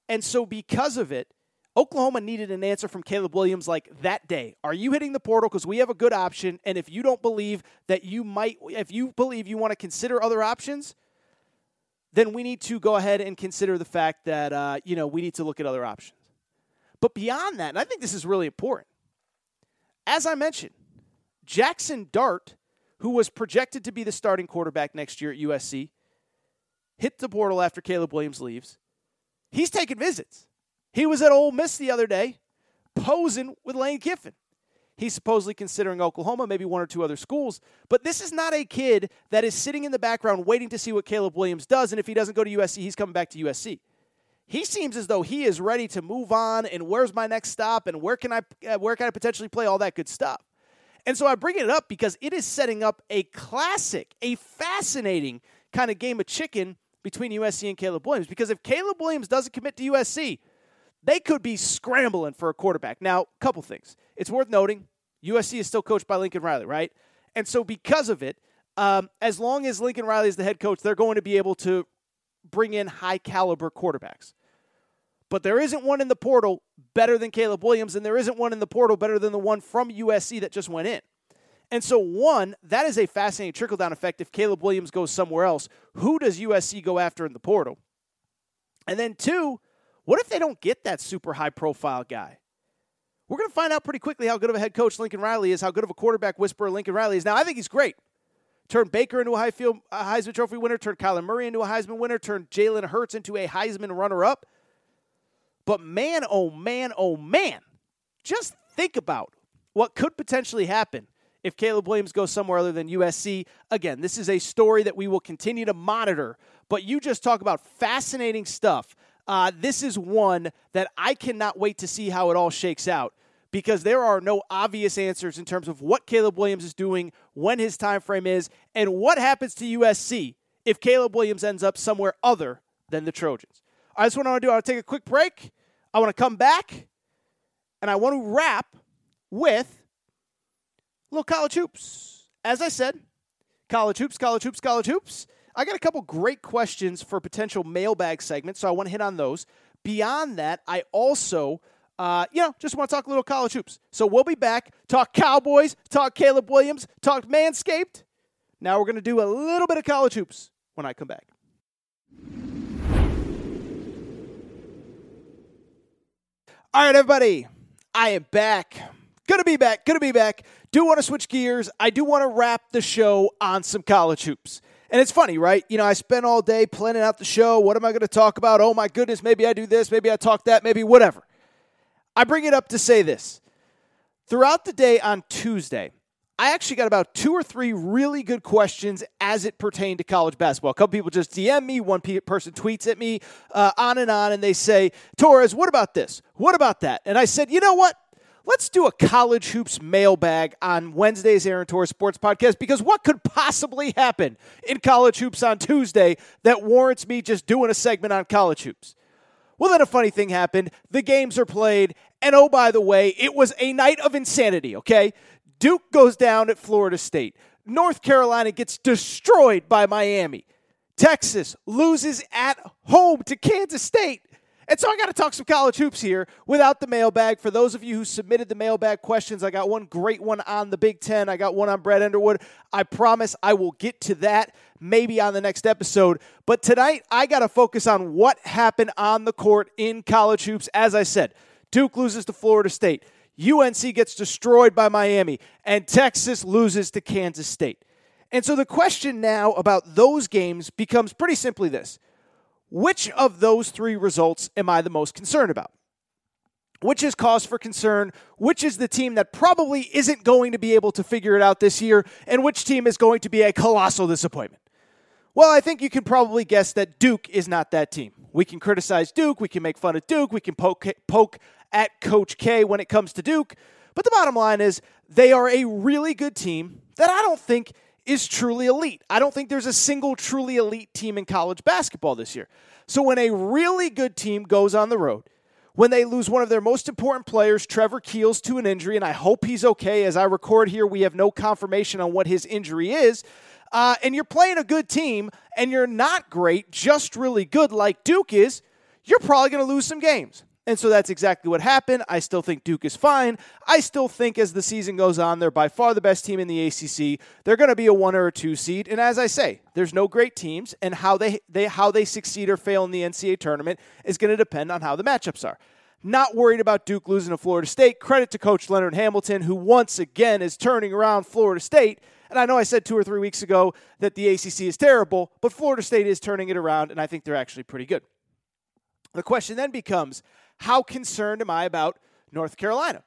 B: And so, because of it, Oklahoma needed an answer from Caleb Williams like that day. Are you hitting the portal because we have a good option? And if you don't believe that you might, if you believe you want to consider other options, then we need to go ahead and consider the fact that uh, you know we need to look at other options. But beyond that, and I think this is really important. As I mentioned, Jackson Dart, who was projected to be the starting quarterback next year at USC, hit the portal after Caleb Williams leaves. He's taking visits. He was at Ole Miss the other day, posing with Lane Kiffin. He's supposedly considering Oklahoma, maybe one or two other schools. But this is not a kid that is sitting in the background waiting to see what Caleb Williams does. And if he doesn't go to USC, he's coming back to USC. He seems as though he is ready to move on. And where's my next stop? And where can I uh, where can I potentially play all that good stuff? And so I bring it up because it is setting up a classic, a fascinating kind of game of chicken between USC and Caleb Williams. Because if Caleb Williams doesn't commit to USC, they could be scrambling for a quarterback. Now, a couple things. It's worth noting USC is still coached by Lincoln Riley, right? And so, because of it, um, as long as Lincoln Riley is the head coach, they're going to be able to bring in high caliber quarterbacks. But there isn't one in the portal better than Caleb Williams, and there isn't one in the portal better than the one from USC that just went in. And so, one, that is a fascinating trickle down effect. If Caleb Williams goes somewhere else, who does USC go after in the portal? And then, two, what if they don't get that super high profile guy? We're going to find out pretty quickly how good of a head coach Lincoln Riley is, how good of a quarterback whisperer Lincoln Riley is. Now, I think he's great. Turned Baker into a Highfield a Heisman Trophy winner, turned Kyler Murray into a Heisman winner, turned Jalen Hurts into a Heisman runner up. But man, oh man, oh man, just think about what could potentially happen if Caleb Williams goes somewhere other than USC. Again, this is a story that we will continue to monitor, but you just talk about fascinating stuff uh, this is one that I cannot wait to see how it all shakes out because there are no obvious answers in terms of what Caleb Williams is doing, when his time frame is, and what happens to USC if Caleb Williams ends up somewhere other than the Trojans. I want to do. I want to take a quick break. I want to come back, and I want to wrap with little college hoops. As I said, college hoops, college hoops, college hoops. I got a couple great questions for potential mailbag segments, so I want to hit on those. Beyond that, I also, uh, you know, just want to talk a little college hoops. So we'll be back, talk Cowboys, talk Caleb Williams, talk Manscaped. Now we're going to do a little bit of college hoops when I come back. All right, everybody, I am back. Gonna be back. Gonna be back. Do want to switch gears. I do want to wrap the show on some college hoops. And it's funny, right? You know, I spent all day planning out the show. What am I going to talk about? Oh my goodness, maybe I do this, maybe I talk that, maybe whatever. I bring it up to say this. Throughout the day on Tuesday, I actually got about two or three really good questions as it pertained to college basketball. A couple people just DM me, one person tweets at me, uh, on and on, and they say, Torres, what about this? What about that? And I said, you know what? Let's do a college hoops mailbag on Wednesday's Aaron Torres Sports Podcast because what could possibly happen in college hoops on Tuesday that warrants me just doing a segment on college hoops? Well, then a funny thing happened. The games are played, and oh, by the way, it was a night of insanity, okay? Duke goes down at Florida State. North Carolina gets destroyed by Miami. Texas loses at home to Kansas State. And so I got to talk some college hoops here without the mailbag. For those of you who submitted the mailbag questions, I got one great one on the Big Ten. I got one on Brad Underwood. I promise I will get to that maybe on the next episode. But tonight, I got to focus on what happened on the court in college hoops. As I said, Duke loses to Florida State, UNC gets destroyed by Miami, and Texas loses to Kansas State. And so the question now about those games becomes pretty simply this which of those three results am I the most concerned about? Which is cause for concern? Which is the team that probably isn't going to be able to figure it out this year? And which team is going to be a colossal disappointment? Well, I think you can probably guess that Duke is not that team. We can criticize Duke, we can make fun of Duke, we can poke, poke at Coach K when it comes to Duke. But the bottom line is they are a really good team that I don't think is truly elite. I don't think there's a single truly elite team in college basketball this year. So when a really good team goes on the road, when they lose one of their most important players, Trevor Keels, to an injury, and I hope he's okay. As I record here, we have no confirmation on what his injury is. Uh, and you're playing a good team, and you're not great, just really good, like Duke is, you're probably going to lose some games. And so that's exactly what happened. I still think Duke is fine. I still think as the season goes on, they're by far the best team in the ACC. They're going to be a one or a two seed. And as I say, there's no great teams, and how they, they how they succeed or fail in the NCAA tournament is going to depend on how the matchups are. Not worried about Duke losing to Florida State. Credit to Coach Leonard Hamilton, who once again is turning around Florida State. And I know I said two or three weeks ago that the ACC is terrible, but Florida State is turning it around, and I think they're actually pretty good. The question then becomes how concerned am I about North Carolina?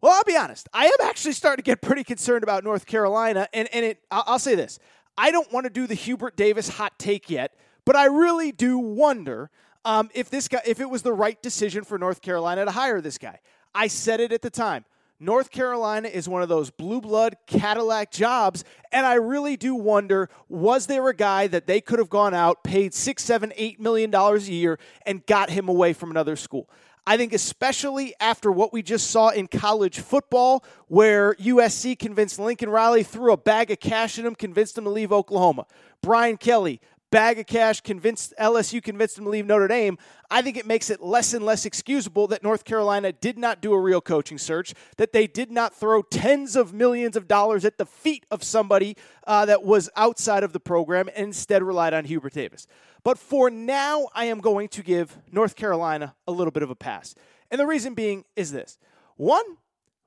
B: Well, I'll be honest. I am actually starting to get pretty concerned about North Carolina, and, and it, I'll say this. I don't want to do the Hubert Davis hot take yet, but I really do wonder um, if this guy, if it was the right decision for North Carolina to hire this guy. I said it at the time. North Carolina is one of those blue blood Cadillac jobs. And I really do wonder was there a guy that they could have gone out, paid six, seven, eight million dollars a year, and got him away from another school? I think, especially after what we just saw in college football, where USC convinced Lincoln Riley, threw a bag of cash at him, convinced him to leave Oklahoma. Brian Kelly, bag of cash, convinced LSU convinced him to leave Notre Dame, I think it makes it less and less excusable that North Carolina did not do a real coaching search, that they did not throw tens of millions of dollars at the feet of somebody uh, that was outside of the program and instead relied on Hubert Davis. But for now, I am going to give North Carolina a little bit of a pass. And the reason being is this one,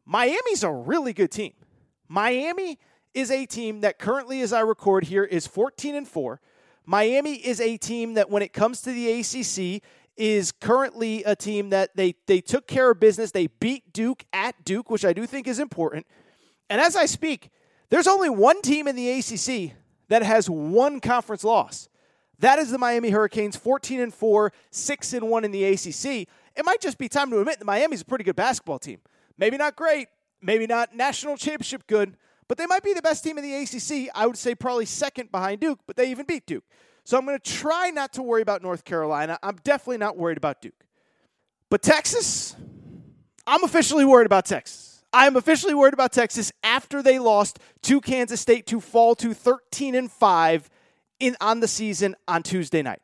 B: Miami's a really good team. Miami is a team that currently, as I record here, is 14 and 4. Miami is a team that, when it comes to the ACC, is currently a team that they they took care of business. They beat Duke at Duke, which I do think is important. And as I speak, there's only one team in the ACC that has one conference loss. That is the Miami Hurricanes, 14 and 4, 6 and 1 in the ACC. It might just be time to admit that Miami's a pretty good basketball team. Maybe not great, maybe not national championship good, but they might be the best team in the ACC. I would say probably second behind Duke, but they even beat Duke. So I'm going to try not to worry about North Carolina. I'm definitely not worried about Duke. But Texas, I'm officially worried about Texas. I'm officially worried about Texas after they lost to Kansas State to fall to 13 and 5 in on the season on Tuesday night.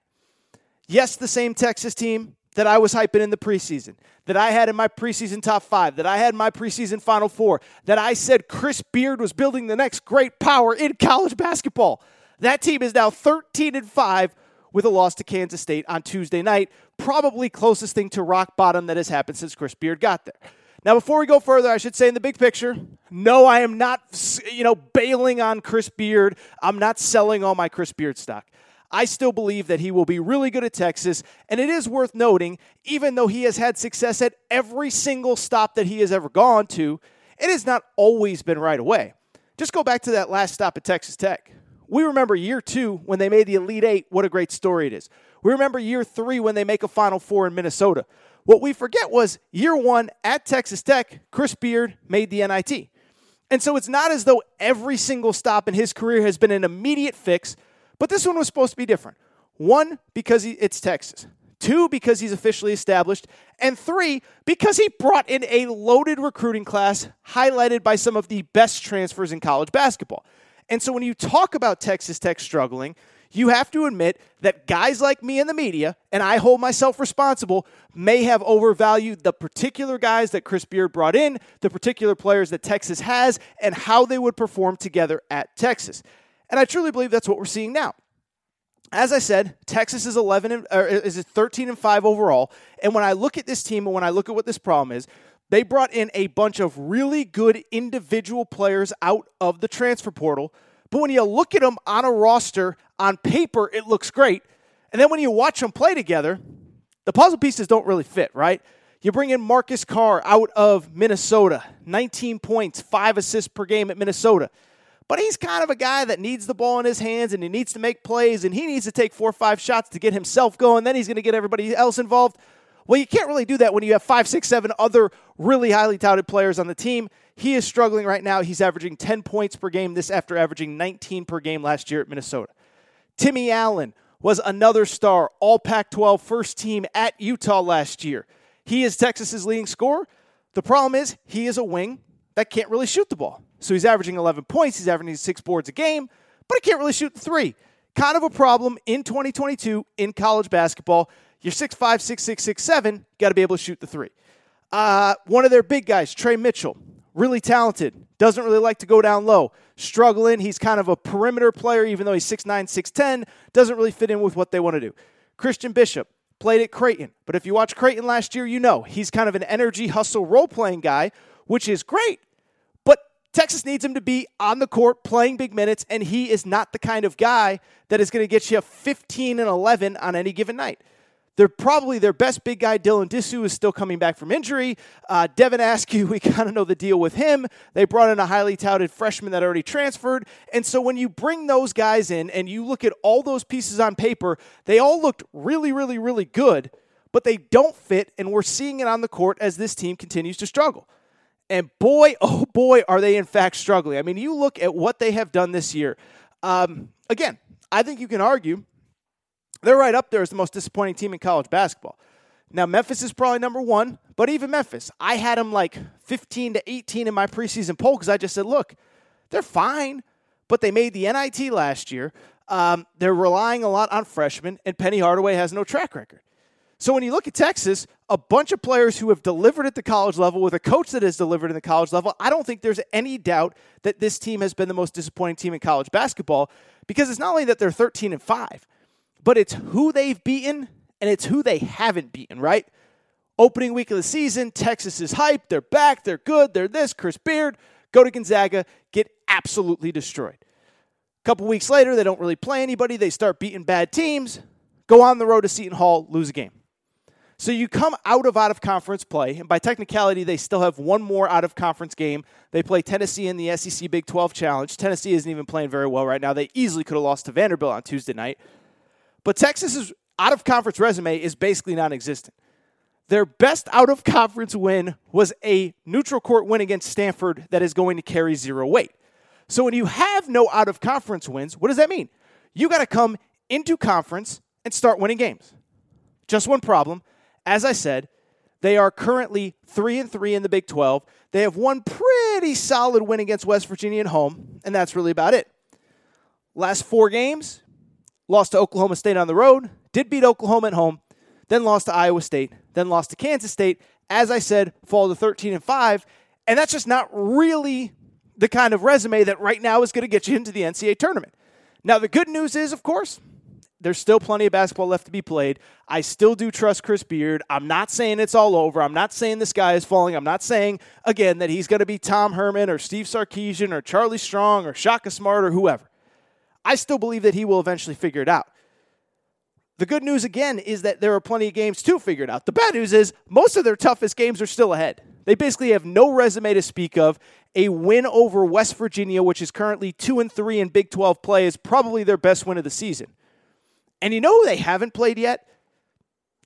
B: Yes, the same Texas team that I was hyping in the preseason, that I had in my preseason top five, that I had my preseason final four, that I said Chris Beard was building the next great power in college basketball. That team is now 13 and 5 with a loss to Kansas State on Tuesday night. Probably closest thing to rock bottom that has happened since Chris Beard got there. Now, before we go further, I should say in the big picture, no, I am not, you know, bailing on Chris Beard. I'm not selling all my Chris Beard stock. I still believe that he will be really good at Texas. And it is worth noting, even though he has had success at every single stop that he has ever gone to, it has not always been right away. Just go back to that last stop at Texas Tech. We remember year two when they made the Elite Eight, what a great story it is. We remember year three when they make a Final Four in Minnesota. What we forget was year one at Texas Tech, Chris Beard made the NIT. And so it's not as though every single stop in his career has been an immediate fix but this one was supposed to be different. One, because he, it's Texas. Two, because he's officially established. And three, because he brought in a loaded recruiting class highlighted by some of the best transfers in college basketball. And so when you talk about Texas Tech struggling, you have to admit that guys like me in the media, and I hold myself responsible, may have overvalued the particular guys that Chris Beard brought in, the particular players that Texas has, and how they would perform together at Texas. And I truly believe that's what we're seeing now. As I said, Texas is 11 and, or is it 13 and 5 overall. And when I look at this team and when I look at what this problem is, they brought in a bunch of really good individual players out of the transfer portal. But when you look at them on a roster, on paper, it looks great. And then when you watch them play together, the puzzle pieces don't really fit, right? You bring in Marcus Carr out of Minnesota, 19 points, five assists per game at Minnesota. But he's kind of a guy that needs the ball in his hands and he needs to make plays and he needs to take four or five shots to get himself going. Then he's going to get everybody else involved. Well, you can't really do that when you have five, six, seven other really highly touted players on the team. He is struggling right now. He's averaging 10 points per game this after averaging 19 per game last year at Minnesota. Timmy Allen was another star, all Pac 12 first team at Utah last year. He is Texas's leading scorer. The problem is he is a wing that can't really shoot the ball. So he's averaging 11 points, he's averaging six boards a game, but he can't really shoot the three. Kind of a problem in 2022 in college basketball. You're 6'5, 6'6, 6'7, got to be able to shoot the three. Uh, one of their big guys, Tre Mitchell, really talented, doesn't really like to go down low, struggling. He's kind of a perimeter player, even though he's 6'9, 6'10, doesn't really fit in with what they want to do. Christian Bishop played at Creighton, but if you watch Creighton last year, you know he's kind of an energy hustle role playing guy, which is great. Texas needs him to be on the court playing big minutes, and he is not the kind of guy that is going to get you 15 and 11 on any given night. They're probably their best big guy, Dylan Disu, is still coming back from injury. Uh, Devin Askew, we kind of know the deal with him. They brought in a highly touted freshman that already transferred. And so when you bring those guys in and you look at all those pieces on paper, they all looked really, really, really good, but they don't fit. And we're seeing it on the court as this team continues to struggle. And boy, oh boy, are they in fact struggling. I mean, you look at what they have done this year. Um, again, I think you can argue they're right up there as the most disappointing team in college basketball. Now, Memphis is probably number one, but even Memphis, I had them like 15 to 18 in my preseason poll because I just said, look, they're fine, but they made the NIT last year. Um, they're relying a lot on freshmen, and Penny Hardaway has no track record. So when you look at Texas, a bunch of players who have delivered at the college level with a coach that has delivered in the college level, I don't think there's any doubt that this team has been the most disappointing team in college basketball because it's not only that they're 13 and 5, but it's who they've beaten and it's who they haven't beaten, right? Opening week of the season, Texas is hyped. They're back. They're good. They're this. Chris Beard, go to Gonzaga, get absolutely destroyed. A couple weeks later, they don't really play anybody. They start beating bad teams, go on the road to Seton Hall, lose a game. So you come out of out of conference play, and by technicality, they still have one more out of conference game. They play Tennessee in the SEC Big 12 Challenge. Tennessee isn't even playing very well right now. They easily could have lost to Vanderbilt on Tuesday night. But Texas's out of conference resume is basically non existent. Their best out of conference win was a neutral court win against Stanford that is going to carry zero weight. So when you have no out of conference wins, what does that mean? You got to come into conference and start winning games. Just one problem. As I said, they are currently 3 and 3 in the Big 12. They have one pretty solid win against West Virginia at home, and that's really about it. Last 4 games, lost to Oklahoma State on the road, did beat Oklahoma at home, then lost to Iowa State, then lost to Kansas State. As I said, fall to 13 and 5, and that's just not really the kind of resume that right now is going to get you into the NCAA tournament. Now, the good news is, of course, there's still plenty of basketball left to be played. I still do trust Chris Beard. I'm not saying it's all over. I'm not saying the sky is falling. I'm not saying, again, that he's going to be Tom Herman or Steve Sarkisian or Charlie Strong or Shaka Smart or whoever. I still believe that he will eventually figure it out. The good news, again, is that there are plenty of games to figure it out. The bad news is most of their toughest games are still ahead. They basically have no resume to speak of. A win over West Virginia, which is currently 2 and 3 in Big 12 play, is probably their best win of the season. And you know who they haven't played yet?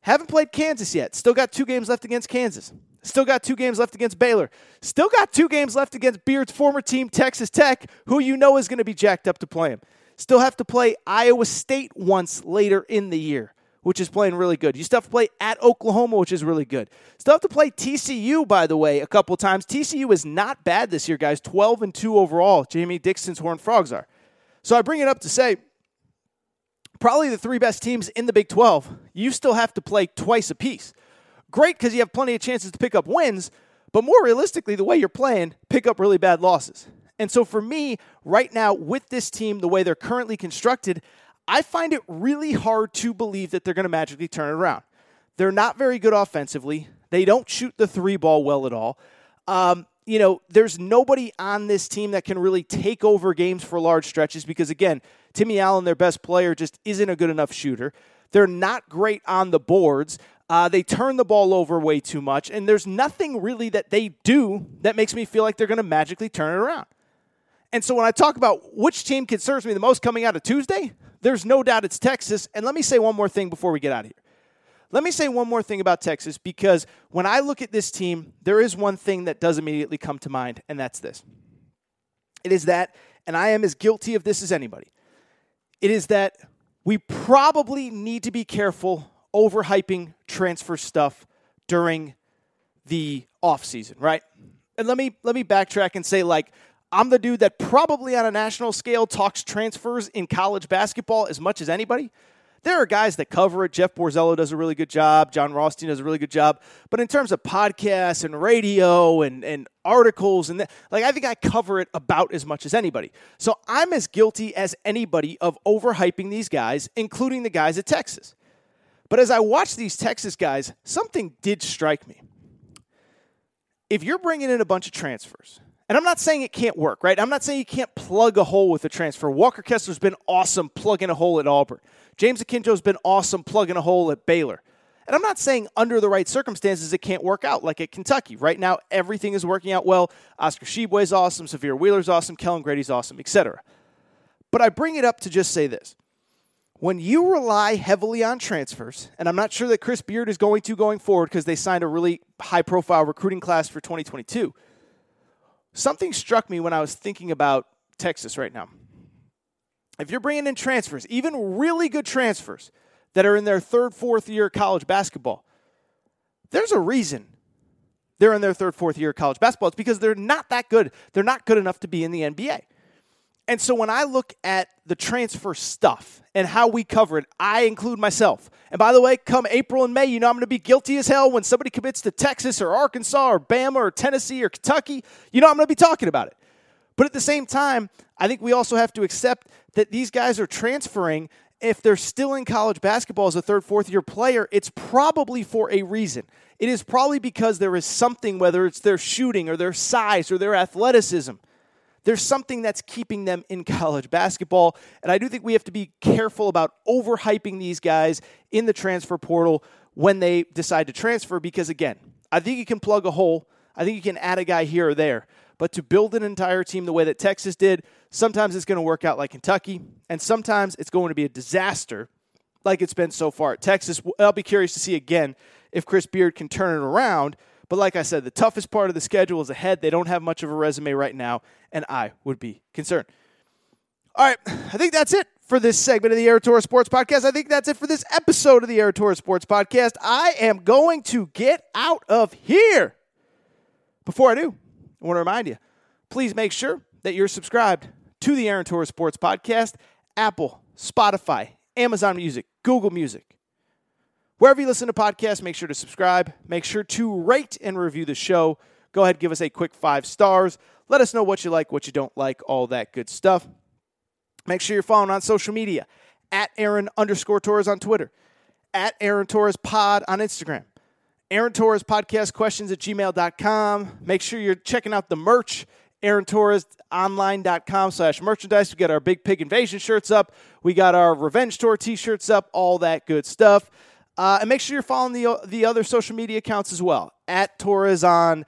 B: Haven't played Kansas yet. Still got two games left against Kansas. Still got two games left against Baylor. Still got two games left against Beard's former team, Texas Tech, who you know is going to be jacked up to play him. Still have to play Iowa State once later in the year, which is playing really good. You still have to play at Oklahoma, which is really good. Still have to play TCU, by the way, a couple times. TCU is not bad this year, guys. 12 and 2 overall. Jamie Dixon's Horned Frogs are. So I bring it up to say probably the three best teams in the Big 12. You still have to play twice a piece. Great because you have plenty of chances to pick up wins, but more realistically, the way you're playing, pick up really bad losses. And so for me, right now, with this team, the way they're currently constructed, I find it really hard to believe that they're going to magically turn it around. They're not very good offensively. They don't shoot the three ball well at all. Um, you know, there's nobody on this team that can really take over games for large stretches because, again, Timmy Allen, their best player, just isn't a good enough shooter. They're not great on the boards. Uh, they turn the ball over way too much, and there's nothing really that they do that makes me feel like they're going to magically turn it around. And so when I talk about which team concerns me the most coming out of Tuesday, there's no doubt it's Texas. And let me say one more thing before we get out of here. Let me say one more thing about Texas because when I look at this team, there is one thing that does immediately come to mind, and that's this. It is that, and I am as guilty of this as anybody, it is that we probably need to be careful overhyping transfer stuff during the offseason, right? And let me let me backtrack and say like I'm the dude that probably on a national scale talks transfers in college basketball as much as anybody. There are guys that cover it. Jeff Borzello does a really good job. Jon Rothstein does a really good job. But in terms of podcasts and radio and, and articles and that, like I think I cover it about as much as anybody. So I'm as guilty as anybody of overhyping these guys, including the guys at Texas. But as I watch these Texas guys, something did strike me. If you're bringing in a bunch of transfers, and I'm not saying it can't work, right? I'm not saying you can't plug a hole with a transfer. Walker Kessler's been awesome plugging a hole at Auburn. James Akinjo's been awesome plugging a hole at Baylor. And I'm not saying under the right circumstances it can't work out, like at Kentucky. Right now, everything is working out well. Oscar Tshiebwe's awesome, Sahvir Wheeler's awesome, Kellan Grady's awesome, etc. But I bring it up to just say this. When you rely heavily on transfers, and I'm not sure that Chris Beard is going to going forward because they signed a really high profile recruiting class for 2022, something struck me when I was thinking about Texas right now. If you're bringing in transfers, even really good transfers that are in their third, fourth year college basketball, there's a reason they're in their third, fourth year college basketball. It's because they're not that good. They're not good enough to be in the NBA. And so when I look at the transfer stuff and how we cover it, I include myself. And by the way, come April and May, you know I'm going to be guilty as hell when somebody commits to Texas or Arkansas or Bama or Tennessee or Kentucky. You know I'm going to be talking about it. But at the same time, I think we also have to accept that these guys are transferring. If they're still in college basketball as a third, fourth year player, it's probably for a reason. It is probably because there is something, whether it's their shooting or their size or their athleticism. There's something that's keeping them in college basketball. And I do think we have to be careful about overhyping these guys in the transfer portal when they decide to transfer because, again, I think you can plug a hole. I think you can add a guy here or there. But to build an entire team the way that Texas did, sometimes it's going to work out like Kentucky, and sometimes it's going to be a disaster like it's been so far at Texas. I'll be curious to see again if Chris Beard can turn it around. But like I said, the toughest part of the schedule is ahead. They don't have much of a resume right now, and I would be concerned. All right, I think that's it for this segment of the Torres Sports Podcast. I think that's it for this episode of the Torres Sports Podcast. I am going to get out of here. Before I do, I want to remind you please make sure that you're subscribed to the Aaron Torres Sports Podcast, Apple, Spotify, Amazon Music, Google Music. Wherever you listen to podcasts, make sure to subscribe. Make sure to rate and review the show. Go ahead, give us a quick five stars. Let us know what you like, what you don't like, all that good stuff. Make sure you're following on social media at Aaron underscore Torres on Twitter, at Aaron Torres Pod on Instagram. Aaron Torres podcast questions at gmail.com. Make sure you're checking out the merch, Aaron Torres online.com slash merchandise. We got our Big Pig Invasion shirts up. We got our Revenge Tour t shirts up, all that good stuff. Uh, and make sure you're following the, the other social media accounts as well at Torres on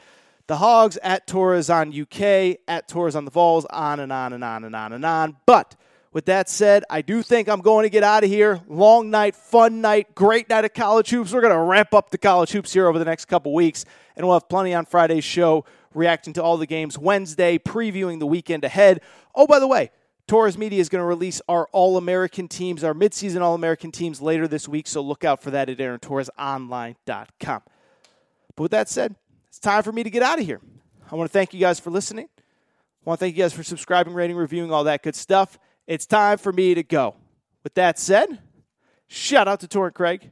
B: the Hogs, at Torres on UK, at Torres on the Vols, on and on and on and on and on. But with that said, I do think I'm going to get out of here. Long night, fun night, great night of college hoops. We're going to ramp up the college hoops here over the next couple weeks, and we'll have plenty on Friday's show reacting to all the games Wednesday, previewing the weekend ahead. Oh, by the way, Torres Media is going to release our All American teams, our midseason All American teams later this week, so look out for that at AaronTorresOnline.com. But with that said, it's time for me to get out of here. I want to thank you guys for listening. I want to thank you guys for subscribing, rating, reviewing, all that good stuff. It's time for me to go. With that said, shout out to Torrent Craig.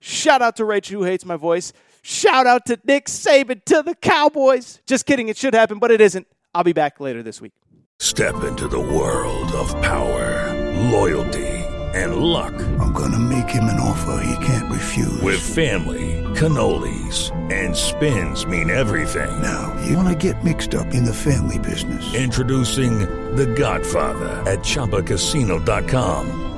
B: Shout out to Rachel, who hates my voice. Shout out to Nick Saban to the Cowboys. Just kidding, it should happen, but it isn't. I'll be back later this week.
D: Step into the world of power, loyalty, and luck.
E: I'm going to make him an offer he can't refuse.
D: With family, cannolis, and spins mean everything.
E: Now, you want to get mixed up in the family business.
D: Introducing The Godfather at Chumbacasino.com.